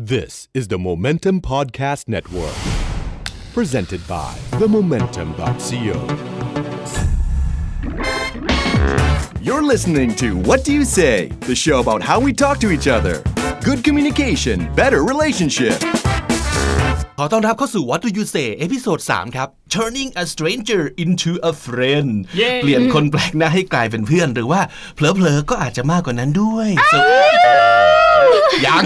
This is the Momentum Podcast Network, presented by themomentum.co. You're listening to What Do You Say, the show about how we talk to each other. Good communication, better relationship. ขอต้อนรับเข้าสู่ What Do You Say เอพิโซด3ครับ Turning a stranger into a friend เปลี่ยนคนแปลกหน้าให้กลายเป็นเพื่อน หรือว่าเผลอๆ ก็อาจจะมากกว่านั้นด้วยสว ยัง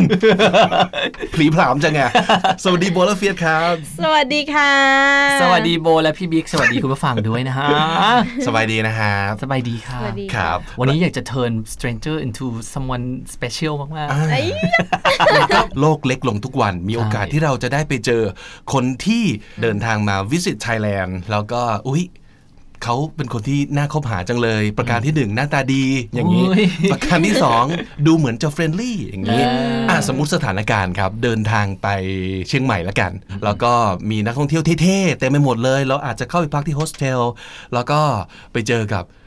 ผลีผลามจังไงสวัสดีโบและเฟียสครับ สวัสดีค่ะ สวัสดีโบและพี่บิ๊กสวัสดีคุณผู้ฟังด้วยนะฮะ สบายดีนะครับสบายดีค่ะสวัสดีครับ วันนี้อยากจะ turn stranger into someone special มากไอ้ก็โลกเล็กลงทุกวันมีโอกาสที่เราจะได้ไปเจอคนที่เดินทางมา visit Thailand แล้วก็ อุ๊ย เขาเป็นคนที่น่าคบหาจังเลย ประการที่หนึ่งหน้าตาดีอย่างนี้ ประการที่สองดูเหมือนจะเฟรนลี่อย่างนี้อะสมมติสถานการณ์ครับ เดินทางไปเชียงใหม่ละกัน แล้วก็มีนักท่องเที่ยวเท่ๆเต็มไปหมดเลย เราอาจจะเข้าไปพักที่โฮสเทลแล้วก็ไปเจอกับเอ่อ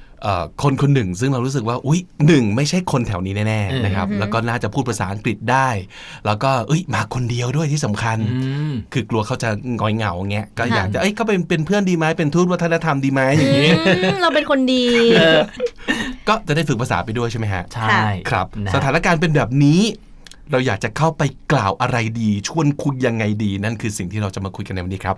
คนคนหนึ่ง ซึ่งเรารู้สึกว่าอุ๊ยหนึ่งไม่ใช่คนแถวนี้แน่ๆนะครับแล้วก็น่าจะพูดภาษาอังกฤษได้ แล้วก็เอ้ยมาคนเดียวด้วยที่สำคัญ คือกลัวเขาจะงอยเหงาเงี้ยก็อยากจะเอ้ยเขาเป็นเป็นเพื่อนดีไหมเป็นทูตวัฒนธรรมดีไหมอย่างนี้อืมเราเป็นคนดี ก็จะได้ฝึกภาษาไปด้วยใช่ไหมฮะๆใช่ครับนะสถานการณ์เป็นแบบนี้เราอยากจะเข้าไปกล่าวอะไรดี ชวนคุยยังไงดี นั่นคือสิ่งที่เราจะมาคุยกันในวันนี้ครับ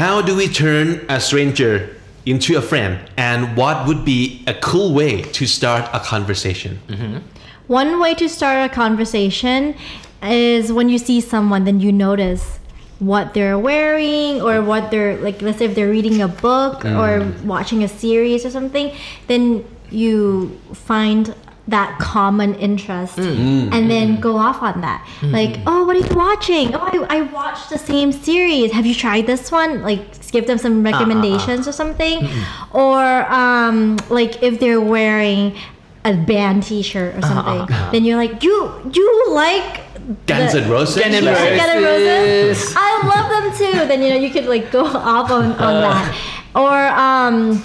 How do we turn a stranger into a friend? And what would be a cool way to start a conversation? Mm-hmm. One way to start a conversation is when you see someone, then you notice what they're wearing or what they're like. Let's say if they're reading a book or mm. watching a series or something, then you find that common interest mm. Mm. and then go off on that. Mm. Like, oh, what are you watching? Oh, I, I watched the same series. Have you tried this one? Like, give them some uh, uh, uh. recommendations or something. Or um, like if they're wearing a band T-shirt or uh-huh, something, uh-huh, uh-huh. then you're like, you you like Guns the- N' Roses? Guns N' right? Guns N' Roses. I love them too. Then you know you could like go off on, on that. Or um,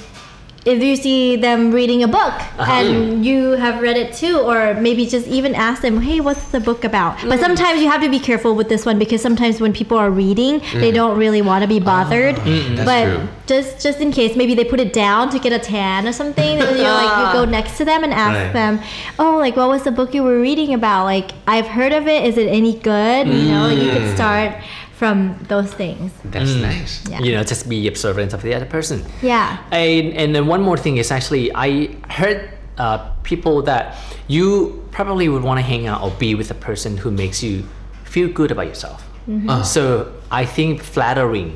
if you see them reading a book uh-huh. and mm. you have read it too, or maybe just even ask them, hey, what's the book about? But mm. sometimes you have to be careful with this one because sometimes when people are reading, they mm. don't really want to be bothered. Uh-huh. but true. just just in case, maybe they put it down to get a tan or something, and you're like you go next to them and ask Right. them, oh, like what was the book you were reading about? Like I've heard of it. Is it any good? You know, you could start from those things. That's nice. Yeah. you know just be observant of the other person Yeah. and, and then one more thing is actually I heard uh, people that you probably would want to hang out or be with a person who makes you feel good about yourself. So I think flattering,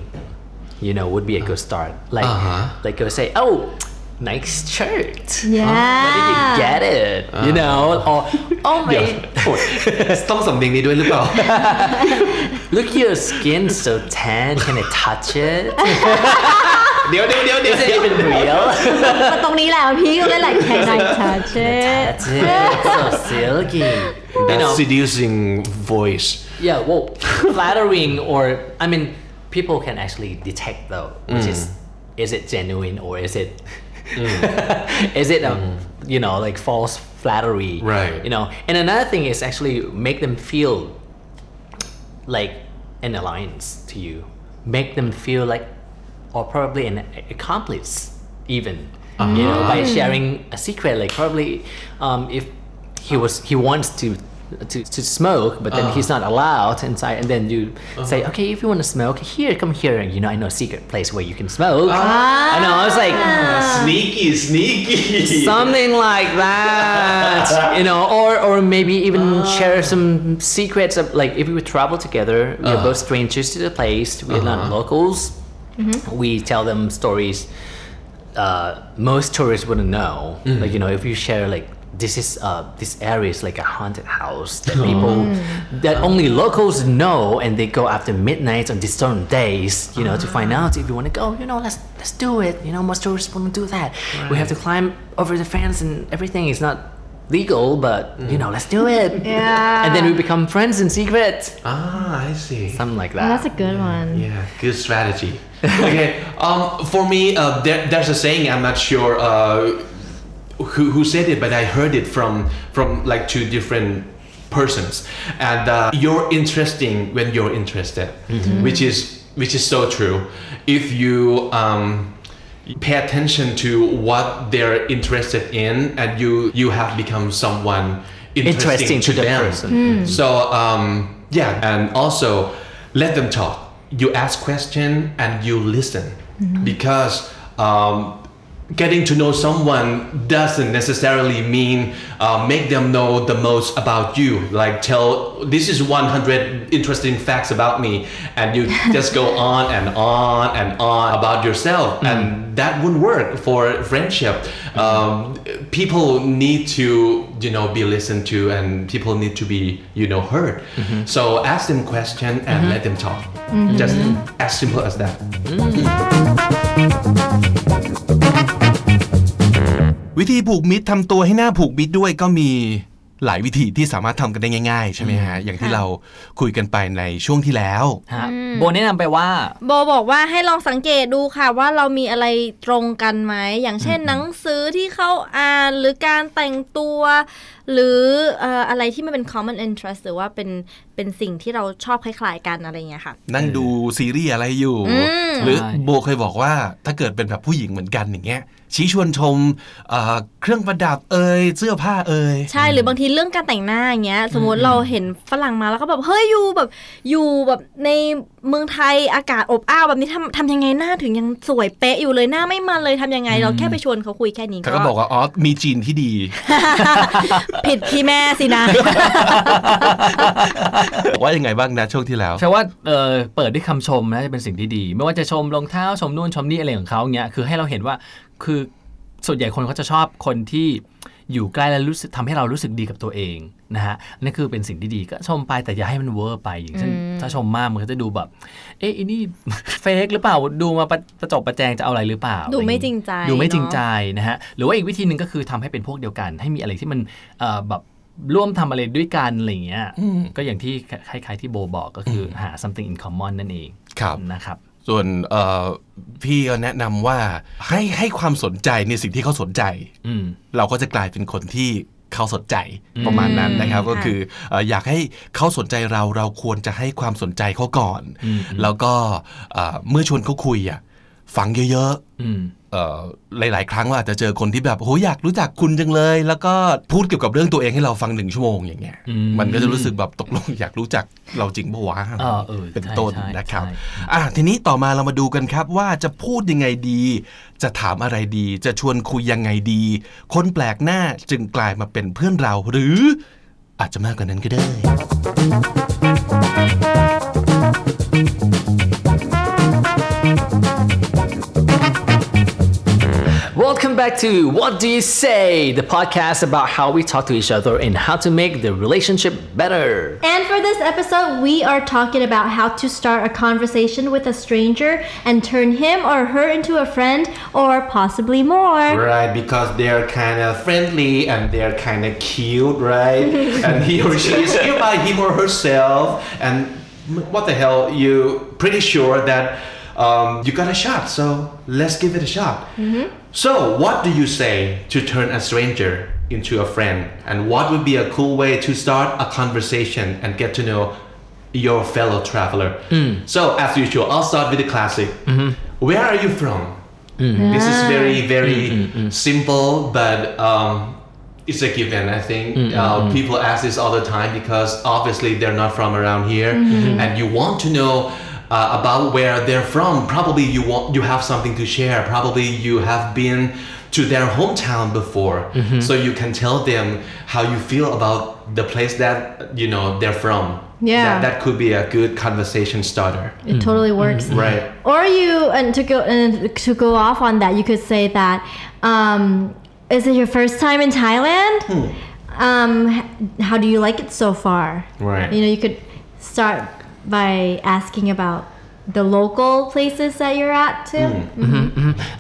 you know, would be a good start. Like, Uh-huh. like you say, "Oh, nice shirt. Yeah. Where did you get it? You know, or oh เดี๋ยว my, ต้องสำเนียงนี้ด้วยหรือเปล่า look your skin so tan. Can I touch it? เดี๋ยวเดี๋ยวเดี๋ยวเดี๋ยว Is it even real? มาตรงนี้แหละพี่ก็เลยแหละ Can I touch it That's it. so silky. You That know, seducing voice yeah. Well, flattering or I mean, people can actually detect though, which is is it genuine or is it Mm. is it a mm. you know like false flattery? Right. You know, and another thing is actually make them feel like an alliance to you. Make them feel like, or probably an accomplice, even. You know, by ah. sharing a secret. Like probably, um, if he was he wants to. To, to smoke, but then he's uh-huh. not allowed inside, and then you uh-huh. say, "Okay, if you want to smoke, here, come here. You know, I know a secret place where you can smoke." Ah. I know. I was like, ah. sneaky sneaky. Something like that you know or or maybe even ah. share some secrets of like if we would travel together we're uh-huh. both strangers to the place we're not locals. Mm-hmm. We tell them stories uh, most tourists wouldn't know. Like mm-hmm. you know if you share like this is uh, this area is like a haunted house that people that only locals know and they go after midnight on these certain days you know to find out if you want to go you know let's let's do it you know most tourists want to do that. We have to climb over the fence and everything is not legal but you know let's do it. Yeah. and then we become friends in secret. Ah I see. Something like Oh, that that's a good one. Yeah good strategy. Okay. Um, for me, uh, there, there's a saying. I'm not sure uh, who, who said it, but I heard it from from like two different persons. And uh, you're interesting when you're interested, which is which is so true. If you um, pay attention to what they're interested in, and you you have become someone interesting, Interesting to the them. person. So um, yeah, and also let them talk. You ask question and you listen because um, getting to know someone doesn't necessarily mean uh, make them know the most about you. Like tell this is 100 interesting facts about me, and you just go on and on and on about yourself, mm. and that wouldn't work for friendship. Mm-hmm. Um, people need to you know be listened to, and people need to be you know heard. Mm-hmm. So ask them question and mm-hmm. let them talk. Just as simple as that. วิธีผูกมิตรทำตัวให้หน้าผูกมิตรด้วยก็มีหลายวิธีที่สามารถทำกันได้ง่ายๆ ใช่ไหมฮะ อย่างที่เราคุยกันไปในช่วงที่แล้วฮะโบแนะนำไปว่า โบบอกว่าให้ลองสังเกตดูค่ะว่าเรามีอะไรตรงกันไหม อย่างเช่นหนังสือที่เขาอ่านหรือการแต่งตัว หรือเอ่ออะไรที่มันเป็น common interest หรือว่าเป็นเป็นสิ่งที่เราชอบคล้ายๆ กันอะไรอย่างเงี้ยค่ะ นั่งดูซีรีส์อะไรอยู่มหรือใช่โบเคยบอกว่าถ้าเกิดเป็นแบบผู้หญิงเหมือนกันอย่างเงี้ยชี้ชวนชมเอ่อเครื่องประดับเอ่ยเสื้อผ้าเอ่ยใช่หรือบางทีเรื่องการแต่งหน้าอย่างเงี้ย สมมติเราเห็นฝรั่งมาแล้วก็แบบเฮ้ยอยู่แบบอยู่แบบในเมืองไทยอากาศอบอ้าวแบบนี้ทำทำยังไงหน้าถึงยังสวยเป๊ะอยู่เลยหน้าไม่มันเลยทำยังไง เราแค่ไปชวนเขาคุยแค่นี้เขาก็บอกว่าอ๋อมีจีนที่ดี ผิดที่แม่สินะว่ายังไงบ้างนะช่วงที่แล้วแปลว่าเออเปิดด้วยคำชมน่าจะเป็นสิ่งที่ดี ไม่ว่าจะชมรองเท้าชมนู่นชมนี่อะไรของเขาเงี้ยคือให้เราเห็นว่าคือส่วนใหญ่คนเขาจะชอบคนที่อยู่ใกล้แล้วรู้สึกทำให้เรารู้สึกดีกับตัวเอง นะฮะนั่นคือเป็นสิ่งที่ดีก็ชมไปแต่อย่าให้มันเวอร์ไปอย่างเช่นถ้าชมมากมันก็จะดูแบบ เอ๊ะอันนี่เฟกหรือเปล่าดูมาประประจบประแจงจะเอาอะไรหรือเปล่า ดูไม่จริงใจ ดูไม่จริงใจเนอะนะฮะหรือว่าอีกวิธีหนึ่งก็คือทำให้เป็นพวกเดียวกัน ให้มีอะไรที่มันเอ่อแบบร่วมทำอะไรด้วยกันอะไรอย่างเงี้ยก็อย่างที่คล้ายๆที่โบบอกก็คือหา something in common นั่นเองครับนะครับส่วนเอ่อพี่ก็แนะนำว่าให้ให้ความสนใจในสิ่งที่เขาสนใจอืมเราก็จะกลายเป็นคนที่ เขาสนใจประมาณนั้นนะครับ ก็คือเอ่ออยากให้เขาสนใจเราเราควรจะให้ความสนใจเขาก่อน แล้วก็เอ่อเมื่อชวนเขาคุยอะฟังเยอะๆอืมเอ่อ หลาย ๆ ครั้งเราอาจจะเจอคนที่แบบโหอยากรู้จักคุณจังเลย แล้วก็พูดเกี่ยวกับเรื่องตัวเองให้เราฟังหนึ่งชั่วโมงอย่างเงี้ยอืมมันก็จะรู้สึกแบบตกลงอยากรู้จักเราจริงปะวะเออเออเป็นใช่ต้นใช่นะครับใช่อะทีนี้ต่อมาเรามาดูกันครับว่าจะพูดยังไงดี จะถามอะไรดี จะชวนคุยยังไงดี คนแปลกหน้าจึงกลายมาเป็นเพื่อนเราหรือ อาจจะมากกว่านั้นก็ได้ Welcome back to What Do You Say the podcast about how we talk to each other and how to make the relationship better And for this episode, we are talking about how to start a conversation with a stranger and turn him or her into a friend or possibly more. Right, because they're kind of friendly and they're kind of cute, right? and he or she is cute by him or herself. And what the hell, you pretty sure that um, you got a shot, so let's give it a shot. Mm-hmm. So, what do you say to turn a stranger into a friend? And what would be a cool way to start a conversation and get to know your fellow traveler? Hmm. So, as usual, I'll start with the classic. Mm-hmm. Where are you from? Hmm. This is very, very hmm, simple, but um, it's a given. I think uh, people ask this all the time because obviously they're not from around here, mm-hmm. and you want to know. Uh, about where they're from probably you want you have something to share probably you have been to their hometown before so you can tell them how you feel about the place that you know they're from Yeah. that, that could be a good conversation starter It totally works. right Or you, and to go and to go off on that, you could say that, um, is it your first time in Thailand? Um, how do you like it so far? Right. You know, you could start by asking about the local places that you're at too.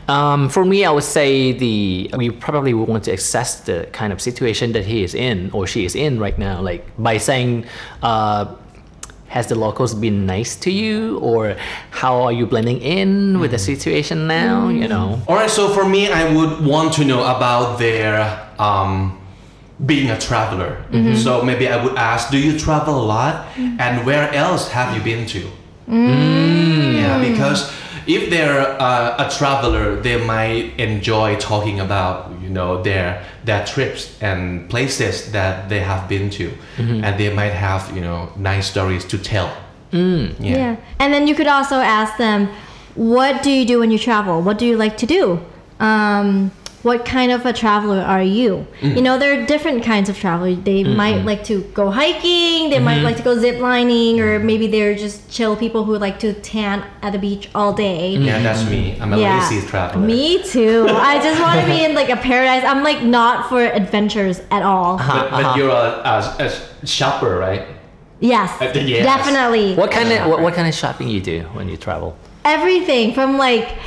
Um, for me, I would say the we probably would want to assess the kind of situation that he is in or she is in right now, like by saying, uh, has the locals been nice to you? Or how are you blending in with the situation now? You know? All right, so for me, I would want to know about their um, being a traveler. Mm-hmm. So maybe I would ask, do you travel a lot, mm-hmm. and where else have you been to? Mm. Yeah, because if they're uh, a traveler, they might enjoy talking about you know their their trips and places that they have been to, mm-hmm. and they might have you know nice stories to tell. Mm. Yeah. Yeah. And then you could also ask them, what do you do when you travel? What do you like to do? Um, what kind of a traveler are you? Mm-hmm. You know, there are different kinds of travelers. They mm-hmm. might like to go hiking, they might mm-hmm. like to go zip lining, or maybe they're just chill people who like to tan at the beach all day. Yeah, that's me. I'm a lazy traveler. Me too. I just want to be in like a paradise. I'm like not for adventures at all. But, uh-huh, but uh-huh. you're a, a, a shopper, right? Yes, Uh, yes. definitely. what kind of what, what kind of shopping you do when you travel Everything from like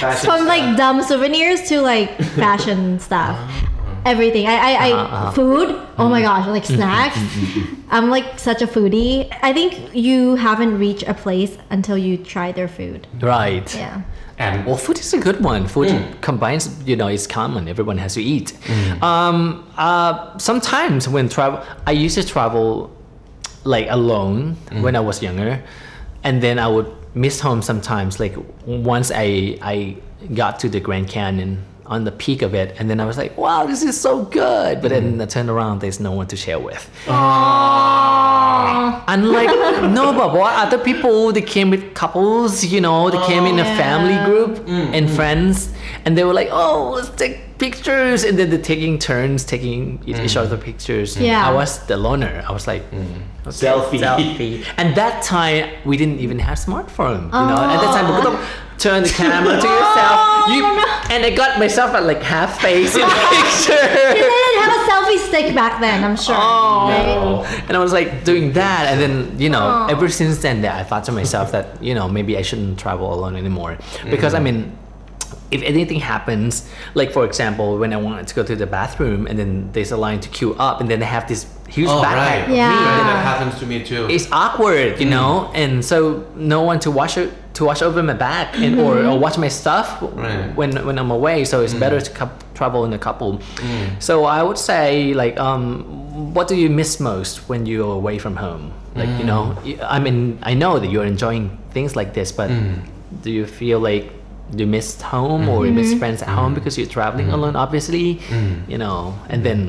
Fashion from stuff. like dumb souvenirs to like fashion stuff. Ah. Everything. I, I, I uh-huh, uh-huh. food. Oh my mm-hmm. gosh, like mm-hmm, snacks. Mm-hmm. I'm like such a foodie. I think you haven't reached a place until you try their food. right Yeah. and Well, food is a good one. Food mm. combines, you know, it's common. Everyone has to eat. Mm. Um, uh, sometimes when travel, I used to travel like alone mm. when I was younger, and then I would miss home sometimes. Like once I I got to the Grand Canyon on the peak of it, and then I was like, wow, this is so good. But then mm-hmm. I turned around, there's no one to share with. Unlike no, but what other people they came with couples, you know, they came in a family oh, group mm, and mm. friends, and they were like, "Oh, let's take pictures," and then they're taking turns taking e- mm. each other pictures. Yeah. I was the loner. I was like, mm. okay, Selfie. selfie. And that time we didn't even have smartphone. You know, at that time oh. we could turn the camera to oh, yourself. oh, You and I got myself at like half face in the picture. They didn't have a selfie stick back then, I'm sure. oh. right? And I was like doing that, and then you know, oh. ever since then, that I thought to myself that you know maybe I shouldn't travel alone anymore because I mm. mean. If anything happens, like for example, when I wanted to go to the bathroom and then there's a line to queue up, and then they have this huge oh backpack. right, Yeah. Right, that happens to me too. It's awkward, you mm-hmm. know, and so no one to wash it to wash over my back and or, mm-hmm. or watch my stuff Right. when when I'm away. So it's mm. better to cou- travel in a couple. Mm. So I would say like, um, what do you miss most when you're away from home? Like you mm. know, I mean, I know that you're enjoying things like this, but do you feel like you missed home or you miss friends at home because you're traveling alone? Obviously, you know, and then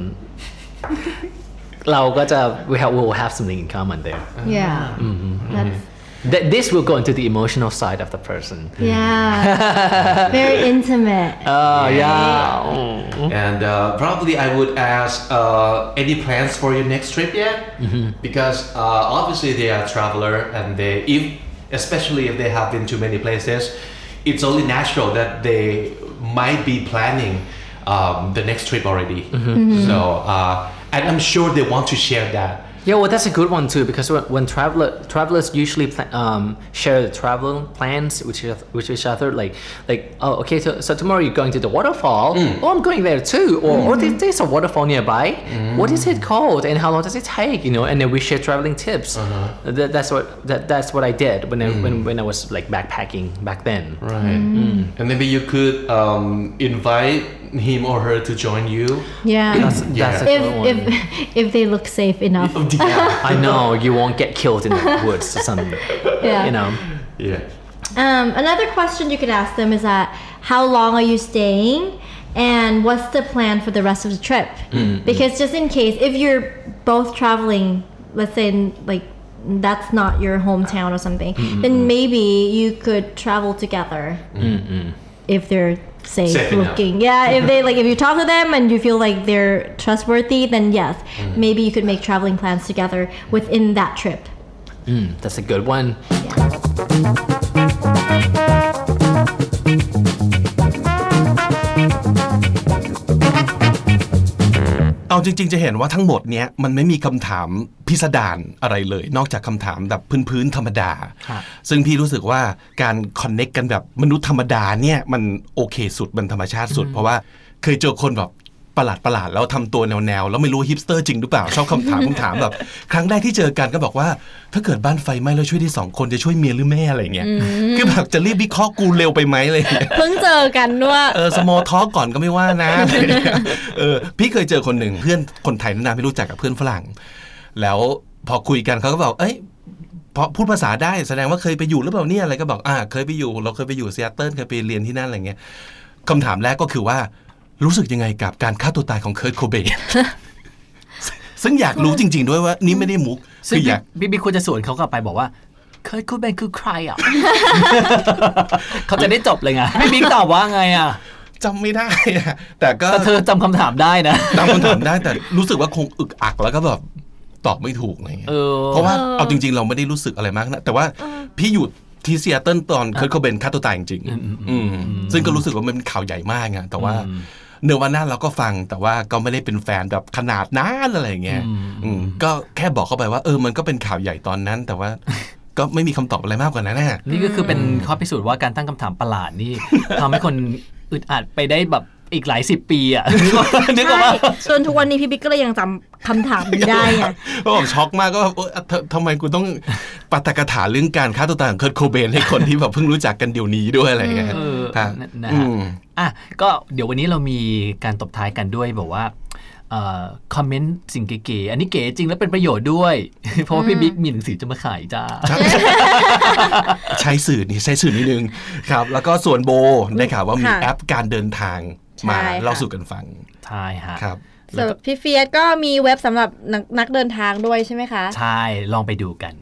เราก็จะ we have we'll have something in common there. Yeah. That's Th- this will go into the emotional side of the person. yeah. Very intimate. Oh yeah. And uh, probably I would ask uh, any plans for your next trip yet? Because uh, obviously they are traveler and they, if especially if they have been to many places, it's only natural that they might be planning um, the next trip already. So uh, and I'm sure they want to share that. Yeah, well, that's a good one too because when, when traveler travelers usually pla- um, share the travel plans with with each other, like like oh okay, so, so tomorrow you're going to the waterfall. Mm. Oh, I'm going there too. Or oh, there- there's a waterfall nearby. Mm. What is it called and how long does it take? You know, and then we share traveling tips. Uh-huh. That, that's what that, that's what I did when I when, when I was like backpacking back then. Right. And maybe you could um, invite him or her to join you. Yeah. That's, that's a if good one. if if they look safe enough. yeah. I know you won't get killed in the woods or something. Yeah. You know. yeah. Um, another question you could ask them is that how long are you staying and what's the plan for the rest of the trip? Mm, mm. Because just in case, if you're both traveling, let's say like that's not your hometown or something, mm, then maybe you could travel together if they're safe, Safe enough. looking. Yeah, if they like if you talk to them and you feel like they're trustworthy, then yes, maybe you could make traveling plans together within that trip. Mm, that's a good one. เอาจริง ๆ จะเห็นว่าทั้งหมดเนี้ยมันไม่มีคำถามพิสดารอะไรเลย นอกจากคำถามแบบพื้นๆธรรมดาครับซึ่งพี่รู้สึกว่าการคอนเน็กกันแบบมนุษย์ธรรมดาเนี่ยมันโอเคสุดมันธรรมชาติสุด เพราะว่าเคยเจอคนแบบ ประหลาดประหลาดๆแล้วทำตัวแนวแนวๆแล้วไม่รู้ฮิปสเตอร์จริงหรือเปล่าชอบคำถามคำถามแบบ ครั้งแรกที่เจอกันก็บอกว่า ถ้าเกิดบ้านไฟไหม้แล้วช่วยที่สองคนจะช่วยเมียหรือแม่อะไรเงี้ยคือแบบจะรีบวิเคราะห์กูเร็วไปไหมอะไรเงี้ยเพิ่งเจอกันด้วยเออสมอทอก่อนก็ไม่ว่านะอะไรเงี้ยเออพี่เคยเจอคนหนึ่งเพื่อนคนไทยนานๆไม่รู้จักกับเพื่อนฝรั่ง แล้วพอคุยกันเขาก็บอกเอ้ยพอพูดภาษาได้แสดงว่าเคยไปอยู่หรือเปล่าเนี่ยอะไรก็บอกอ่าเคยไปอยู่ เราเคยไปอยู่ซีแอตเทิลเคยไปเรียนที่นั่นอะไรเงี้ยคำถามแรกก็คือว่า รู้สึกยังไงกับการฆ่าตัวตายของเคิร์ตโคเบนซึ่งอยากรู้จริง ๆ ด้วยว่านี่ไม่ได้มุกซึ่งคืออยากพี่บิ๊กควรจะสวนเขากลับไปบอกว่าเคยคุณเป็นคือใครอะเขาจะได้จบเลยไงพี่บิ๊กตอบว่าไงอะจำไม่ได้อะแต่ก็แต่เธอจำคำถามได้นะตามคำถามได้แต่รู้สึกว่าคงอึกอักแล้วก็แบบตอบไม่ถูกอะไรเงี้ยเออเพราะว่าเอาจริง ๆ เราไม่ได้รู้สึกอะไรมากนะแต่ว่าพี่อยู่ที่ซีแอตเทิลตอนเคิร์ตโคเบนฆ่าตัวตายจริงๆอืมซึ่งก็รู้สึกว่ามันเป็นข่าวใหญ่มากไงแต่ว่า เนวาน่าเราก็ฟังแต่ว่าก็ไม่ได้เป็นแฟนแบบขนาดนั้นอะไรอย่างเงี้ยอืมก็แค่บอกเข้าไปว่าเออมันก็เป็นข่าวใหญ่ตอนนั้น แต่ว่าก็ไม่มีคำตอบอะไรมากกว่านั้นแน่นี่ก็คือเป็นข้อพิสูจน์ว่าการตั้งคำถามประหลาดนี่ทำให้คนอึดอัดไปได้แบบ อีกหลายสิบปีอะนึกออกนึกออกใช่ว่าจนทุกวันนี้พี่บิ๊กก็เลยยังจำคำถามนี้ได้ไงก็บอกช็อกมากก็แบบเอ้ยเธอทำไมกูต้องปาตกถาเรื่องการฆ่าตัวตายของเคิร์ตโคเบนให้คนที่แบบเพิ่งรู้จักกันเดี๋ยวนี้ด้วยอะไรเงี้ยเออครับนะนะอืฮะมอะก็เดี๋ยววันนี้เรามีการตบท้ายกันด้วยบอกว่าคอมเมนต์สิ่งเก๋ๆ อันนี้เก๋จริงแล้วเป็นประโยชน์ด้วย เพราะว่าพี่บิ๊กมีหนังสือจะมาขายจ้า ใช้สื่อนี่ใช้สื่อนิดนึงครับ แล้วก็ส่วนโบได้ข่าวว่ามีค่ะแอปการเดินทาง มาใช่ค่ะเล่าสู่กันฟังใช่ฮะครับส่วนพี่เฟียสก็มีเว็บสำหรับนักนักเดินทางด้วยใช่ไหมคะ ใช่ลองไปดูกัน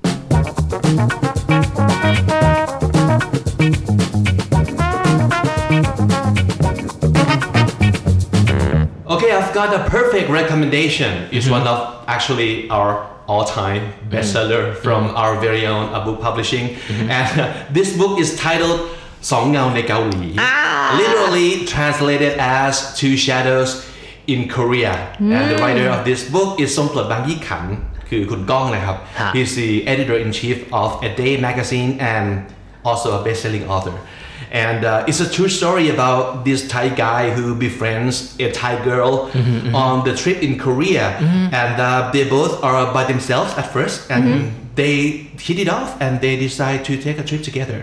Okay, I've got a perfect recommendation. It's one of actually our all-time bestseller from our very own uh, book publishing, and uh, this book is titled Song Yao ในเกาหลี literally translated as Two Shadows in Korea and the hmm. writer of this book is Songklod Bangyikan Gong, he's the editor in chief of A Day magazine and also a best-selling author and uh, it's a true story about this Thai guy who befriends a Thai girl mm -hmm, mm -hmm. on the trip in Korea, mm -hmm. and uh, they both are by themselves at first, and mm-hmm. they hit it off, and they decide to take a trip together.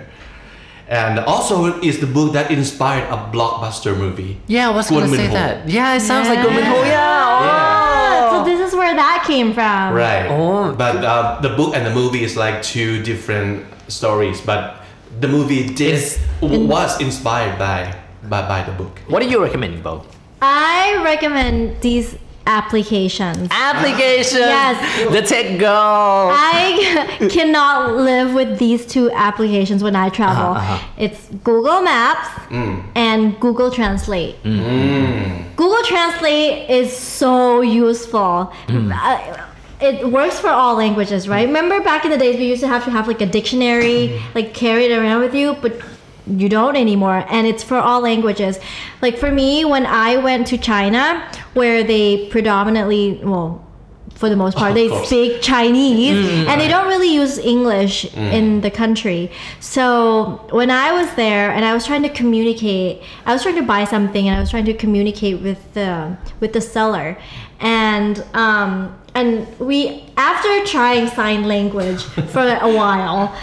And also, is the book that inspired a blockbuster movie. Yeah, I was Kwon gonna say Min-ho. that. Yeah, it sounds like Kuan Muen Ho. Yeah. Yeah. So this is where that came from. Right. Oh. But uh, the book and the movie is like two different stories. But the movie did Is- was inspired by by, by the book. What are you recommending, Bo? I recommend these applications. Applications. Yes. The tech girl. I cannot live with these two applications when I travel. Uh-huh, uh-huh. It's Google Maps and Google Translate. Google Translate is so useful. Uh, it works for all languages, right? Remember back in the days we used to have to have like a dictionary like carried around with you, but you don't anymore and it's for all languages. Like for me when I went to China where they predominantly well for the most part, Of they speak Chinese and they don't really use English in the country. So when I was there and I was trying to communicate, I was trying to buy something and I was trying to communicate with the with the seller, and um, and we after trying sign language for a while,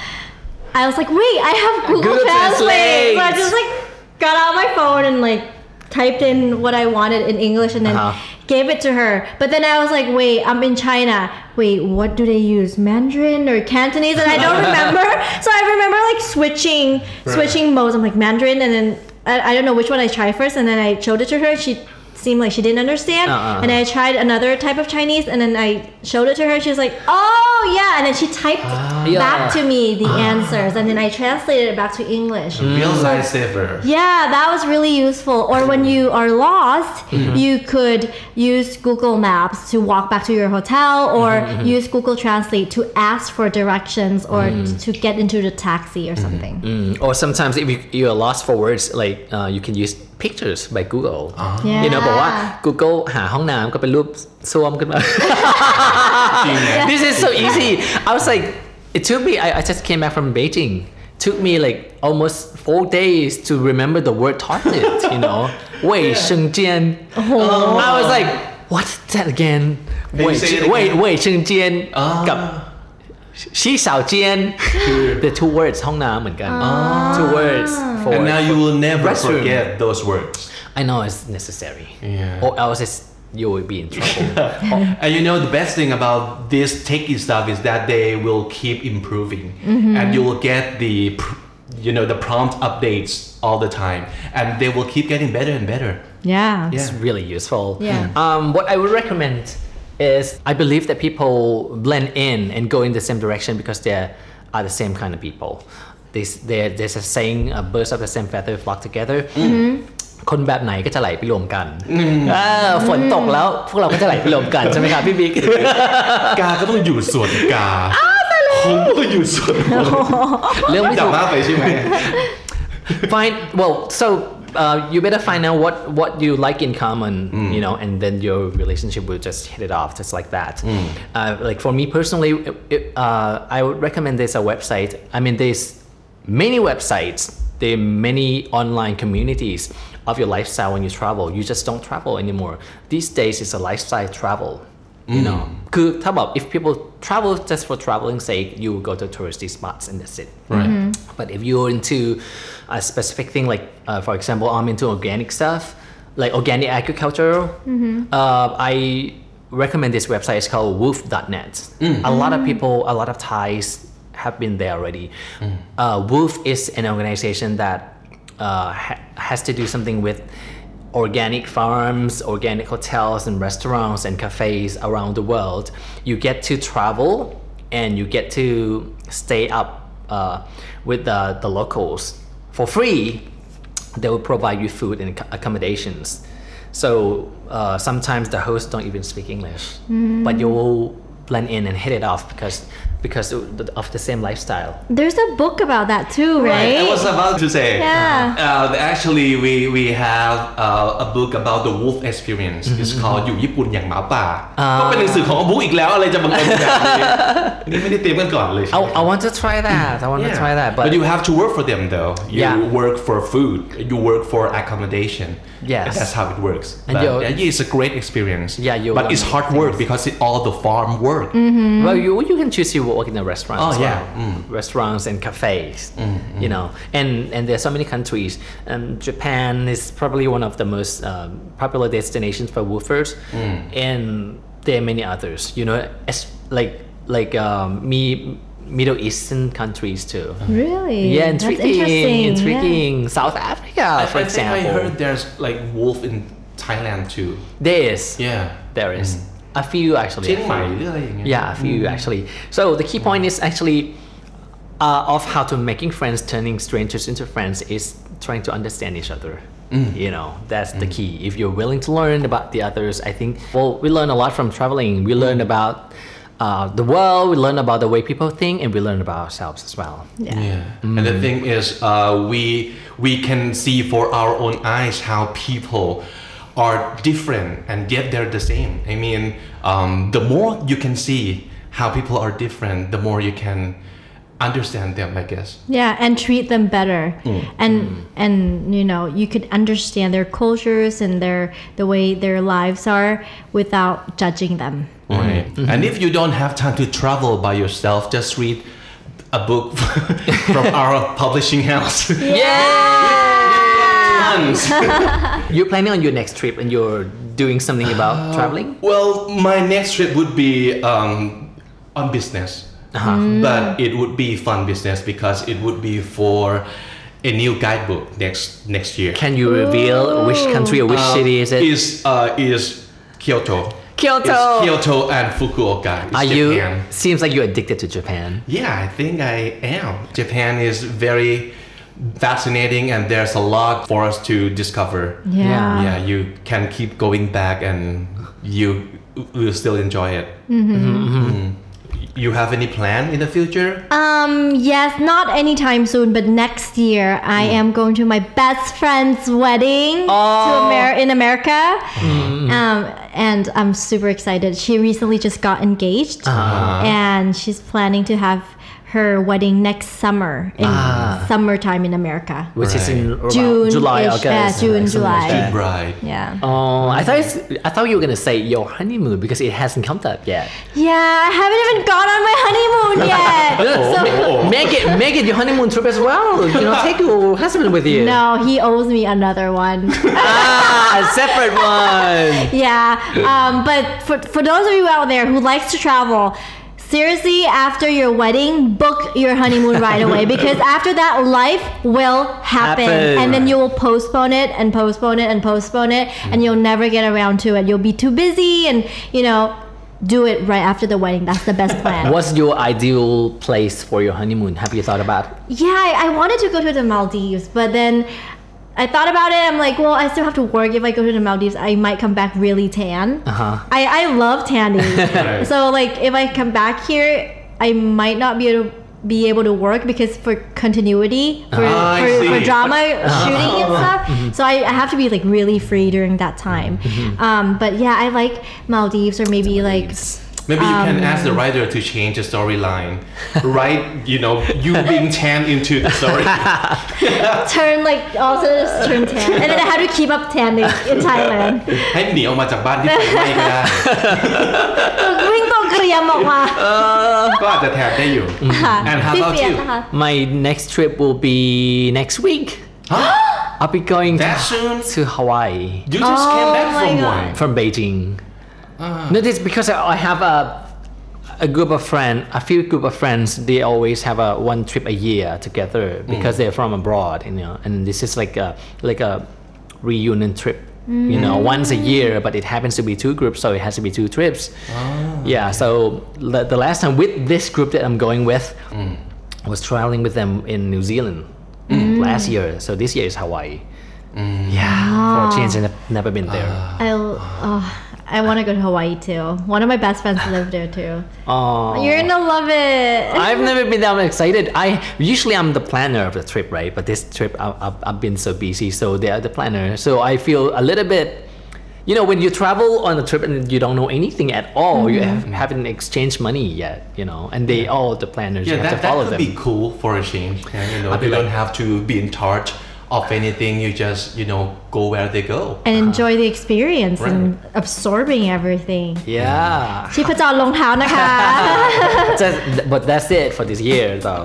I was like, wait, I have Google, Google Translate. So I just like got out my phone and like typed in what I wanted in English and then Uh-huh. gave it to her. But then I was like, wait, I'm in China. Wait, what do they use? Mandarin or Cantonese? And I don't remember. So I remember like switching switching modes. I'm like Mandarin and then I, I don't know which one I tried first and then I showed it to her. She seemed like she didn't understand. Uh-uh. And I tried another type of Chinese and then I showed it to her. She was like, oh yeah. And then she typed ah. Yeah. back to me the ah. answers and then I translated it back to English. Mm. Real lifesaver. Mm. Yeah, that was really useful. Or when you are lost, mm-hmm. you could use Google Maps to walk back to your hotel or mm-hmm, mm-hmm. use Google Translate to ask for directions or mm. to get into the taxi or something. Mm, Or sometimes if you, you're lost for words, like uh, you can use pictures by Google. Yeah. You know, บอกว่า Google หาห้องน้ำก็เป็นรูปส้วมขึ้นมา This is so easy. I was like, it took me, I, I just came back from Beijing. Took me like almost four days to remember the word toilet, you know. Wei Sheng Jian. I was like, what's that again? Can you Wei say it Wei again? Wei Sheng Jian She Xiao the two words, Hong ah. Two words for And now you will never restroom. forget those words. I know it's necessary. Yeah. Or else you will be in trouble. and you know the best thing about this techy stuff is that they will keep improving mm-hmm. and you will get the you know the prompt updates all the time and they will keep getting better and better. Yeah. yeah. It's really useful. Yeah. Um, what I would recommend is I believe that people blend in and go in the same direction because they are the same kind of people. There's, there, there's a saying, uh, birds of the same feather flock together. คนแบบไหนก็จะไหลไปรวมกันอ่าฝนตกแล้วพวกเราก็จะไหลไปรวมกันใช่ไหมครับพี่บิ๊ก กาก็ต้องอยู่ส่วนกาคงก็ต้องอยู่ส่วนคน เรื่องไม่ จับ ถูก มากไปใช่ไหม find well so uh, you better find out what what you like in common you know and then your relationship will just hit it off just like that uh, like for me personally it, it, uh, i would recommend there's a website i mean there's many websites there are many online communities of your lifestyle when you travel you just don't travel anymore these days it's a lifestyle travel you know คือถ้าแบบ if people travel just for traveling sake you go to touristy spots and that's it right but if you're into a specific thing, like uh, for example, I'm into organic stuff, like organic agriculture, uh, I recommend this website. It's called Woof.net. A lot of people, a lot of Thais have been there already. Uh, Woof is an organization that uh, ha- has to do something with organic farms, organic hotels and restaurants and cafes around the world. You get to travel and you get to stay up uh, with the, the locals for free. They will provide you food and accommodations. So uh, sometimes the hosts don't even speak English, but you will blend in and hit it off because because of the same lifestyle. There's a book about that too, right? I was about to say. Yeah. Uh, actually, we we have uh, a book about the wolf experience. It's called อยู่ญี่ปุ่นอย่างหมาป่า ก็เป็นหนังสือของบุ๊กอีกแล้วอะไรจะบังเอิญแบบนี้ นี่ไม่ได้เตรียมกันก่อนเลยใช่ I, ไหม I want to try that. I want to try that. But, but you have to work for them though. You Yeah. work for food. You work for accommodation. Yes. And that's how it works. And but, you're- yeah, it's a great experience. Yeah, you But learn it's hard work because it's all the farm work. well, you you can choose to work in a restaurant. Oh, as yeah. well. restaurants and cafes. You know, and and there are so many countries. Um, Japan is probably one of the most um, popular destinations for woofers, and there are many others. You know, as like like um, me. Middle Eastern countries too. Really? Yeah, That's intriguing, interesting. yeah. South Africa, for I example. think I heard there's like wolf in Thailand too. there is. Yeah. There is a few actually. Yeah, a few mm. actually. So the key point is actually uh, of how to making friends, turning strangers into friends is trying to understand each other. Mm. You know, that's the mm. key. If you're willing to learn about the others, I think. Well, we learn a lot from traveling. We learn about uh, the world. We learn about the way people think, and we learn about ourselves as well. Yeah. Yeah. And the thing is, uh, we we can see for our own eyes how people are different, and yet they're the same. I mean, um, the more you can see how people are different, the more you can understand them. I guess. Yeah, and treat them better. Mm. And and you know, you could understand their cultures and their the way their lives are without judging them. Right. And if you don't have time to travel by yourself, just read a book from our publishing house. Tons. You're planning on your next trip and you're doing something about traveling? Well, my next trip would be um, on business, but it would be fun business because it would be for a new guidebook next next year. Can you reveal which country or which city is it? Is uh, is Kyoto? Kyoto. It's Kyoto and Fukuoka. It's Are you? Seems like you're addicted to Japan. Yeah, I think I am. Japan is very fascinating, and there's a lot for us to discover. Yeah. yeah, you can keep going back, and you will still enjoy it. Mhm. You have any plan in the future? Um, yes, not anytime soon, but next year I Mm. am going to my best friend's wedding to Amer- in America. Mm. Um, and I'm super excited. She recently just got engaged Uh-huh. and she's planning to have her wedding next summer in summertime in America. which is in June, July, August. yeah, June, like July. that. Bride Yeah. Oh, I thought it's, I thought you were gonna say your honeymoon because it hasn't come up yet. Yeah, I haven't even gone on my honeymoon yet. so Make it make it your honeymoon trip as well. You know, take your husband with you. no, he owes me another one. Ah, a separate one. yeah. Um, but for, for those of you out there who likes to travel, seriously, after your wedding, book your honeymoon right away because after that, life will happen, Happen. and then you will postpone it and postpone it and postpone it, and mm. you'll never get around to it. You'll be too busy, and you know, do it right after the wedding. That's the best plan. What's your ideal place for your honeymoon? Have you thought about? Yeah, I, I wanted to go to the Maldives, but then I thought about it. I'm like, well, I still have to work. If I go to the Maldives, I might come back really tan. Uh-huh. I, I love tanning. so like, if I come back here, I might not be able to be able to work because for continuity for, I for, for drama shooting and stuff so I, I have to be like really free during that time um, but yeah i like maldives or maybe like Maybe you Um, can ask the writer to change the storyline. Write, you know, you being tan into the story. turn like also just turn tan and then i have to keep up tanning in thailand ให้หนีออกมาจากบ้านที่ไฟไหม้ก็ได้ วิ่งตรงเกรียมออกมา ก็อาจจะแทนได้อยู่ ค่ะ And how พี่ about เฟียส you? นะคะ My next trip will be next week. I'll be going That to, soon? to Hawaii You just came back Oh from my one. from Beijing. Uh-huh. No, this because I I have a a group of friends, a few group of friends. They always have a one trip a year together because mm. they're from abroad, you know. And this is like a like a reunion trip. You know, mm. once a year, but it happens to be two groups, so it has to be two trips. Ah. Yeah, so the, the last time with this group that I'm going with, I was traveling with them in New Zealand last year. So this year is Hawaii. Yeah, for a change, I've never been there. Ah. I oh, I want to go to Hawaii too. One of my best friends live there too. Oh. You're gonna love it. I've never been that excited. I usually I'm the planner of the trip, right? But this trip I, I've, I've been so busy, so they are the planner. So I feel a little bit, you know, when you travel on a trip and you don't know anything at all, you mm-hmm. have, haven't exchanged money yet, you know, and they all the planners. Yeah, you have that, to that follow could them. be cool for a change. Yeah, you know, I'll be you don't have to be in charge of anything. You just, you know, go where they go. and enjoy the experience and absorbing everything. Yeah, ชีพจรลงเท้านะคะ Just- but that's it for this year, though.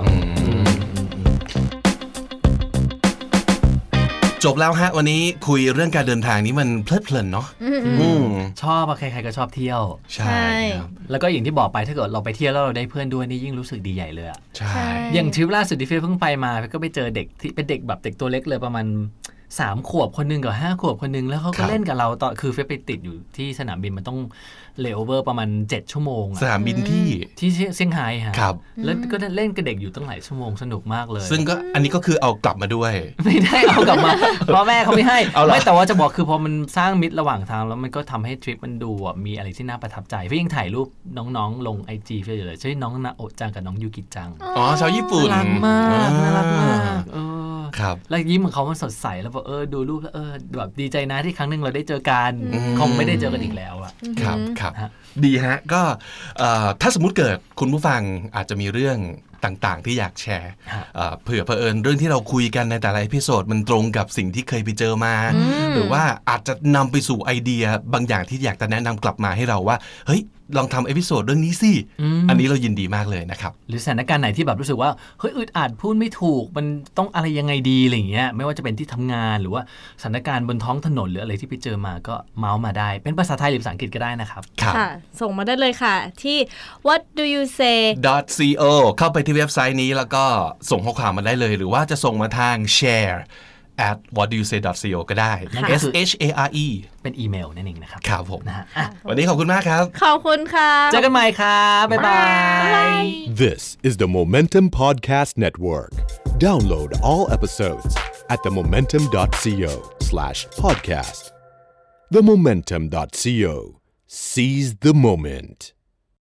จบแล้วฮะ วันนี้คุยเรื่องการเดินทางนี้มันเพลิดเพลินเนาะอืมชอบอะใครๆก็ชอบเที่ยว ใช่ครับแล้วก็อย่างที่บอกไปถ้าเกิดเราไปเที่ยวแล้วเราได้เพื่อนด้วยนี่ยิ่งรู้สึกดีใหญ่เลยอะใช่อย่างทริปล่าสุดที่เฟียเพิ่งไปมาเฟียก็ไปเจอเด็กที่เป็นเด็กแบบเด็กตัวเล็กเลยประมาณสามขวบคนหนึงกับห้าขวบคนหนึงแล้วเขาครัก็บเล่นกับเราตอนคือเฟียไปติดอยู่ที่สนามบินมันต้อง เลโอเวอร์ประมาณ 7 ชั่วโมงอะสนามบินที่ ที่เซี่ยงไฮ้ฮะครับ แล้วก็เล่นกับเด็กอยู่ตั้งหลายชั่วโมงสนุกมากเลย ซึ่งก็อันนี้ก็คือเอากลับมาด้วย ไม่ได้เอากลับมาเพราะแม่เขาไม่ให้เอาเหรอ ไม่แต่ว่าจะบอกคือพอมันสร้างมิตรระหว่างทางแล้วมันก็ทำให้ทริปมันดูอะมีอะไรที่น่าประทับใจเพี่ยังถ่ายรูปน้องๆ ลงไอจีเพื่ออยู่เลยใช่น้องนาโอะจังกับน้องยูกิจังอ๋อชาวญี่ปุ่นน่ารักมากน่ารักมากเออ ครับ แล้วยิ้มของเขามันสดใสแล้วแบบเออดูรูปแล้วเออแบบดีใจนะที่ครั้งหนึ่งเราได้เจอกันคงไม่ได้เจอกันอีกแล้วอะ ครับ ครับฮะดีฮะ ก็เอ่อถ้าสมมุติเกิดคุณผู้ฟังอาจจะมีเรื่อง ต่างๆ ที่อยากแชร์ฮะเอ่อเผื่อเผอิญเรื่องที่เราคุยกันในแต่ละเอพิโซดมันตรงกับสิ่งที่เคยไปเจอมา หรือว่าอาจจะนำไปสู่ไอเดียบางอย่างที่อยากจะแนะนำกลับมาให้เราว่า เฮ้ยลองทำเอพิโซดเรื่องนี้สิ อันนี้เรายินดีมากเลยนะครับ หรือสถานการณ์ไหนที่แบบรู้สึกว่า เฮ้ยอึดอัดพูดไม่ถูก มันต้องอะไรยังไงดีอะไรอย่างเงี้ย ไม่ว่าจะเป็นที่ทำงานหรือว่าสถานการณ์บนท้องถนนหรืออะไรที่ไปเจอมาก็เมาส์มาได้ เป็นภาษาไทยหรือภาษาอังกฤษก็ได้นะครับครับค่ะ ส่งมาได้เลยค่ะ ที่ what do you say .co เข้าไปที่เว็บไซต์นี้แล้วก็ส่งข้อความมาได้เลย หรือว่าจะส่งมาทาง share at what do you say .co ก็ได้ S H A R E เป็นอีเมลนั่นเองนะครับ ครับผมนะฮะอะวันนี้ขอบคุณมากครับ ขอบคุณค่ะ เจอกันใหม่ครับ บ๊ายบาย This is the Momentum Podcast Network. Download all episodes at themomentum.co slash podcast. Themomentum.co. Seize the moment.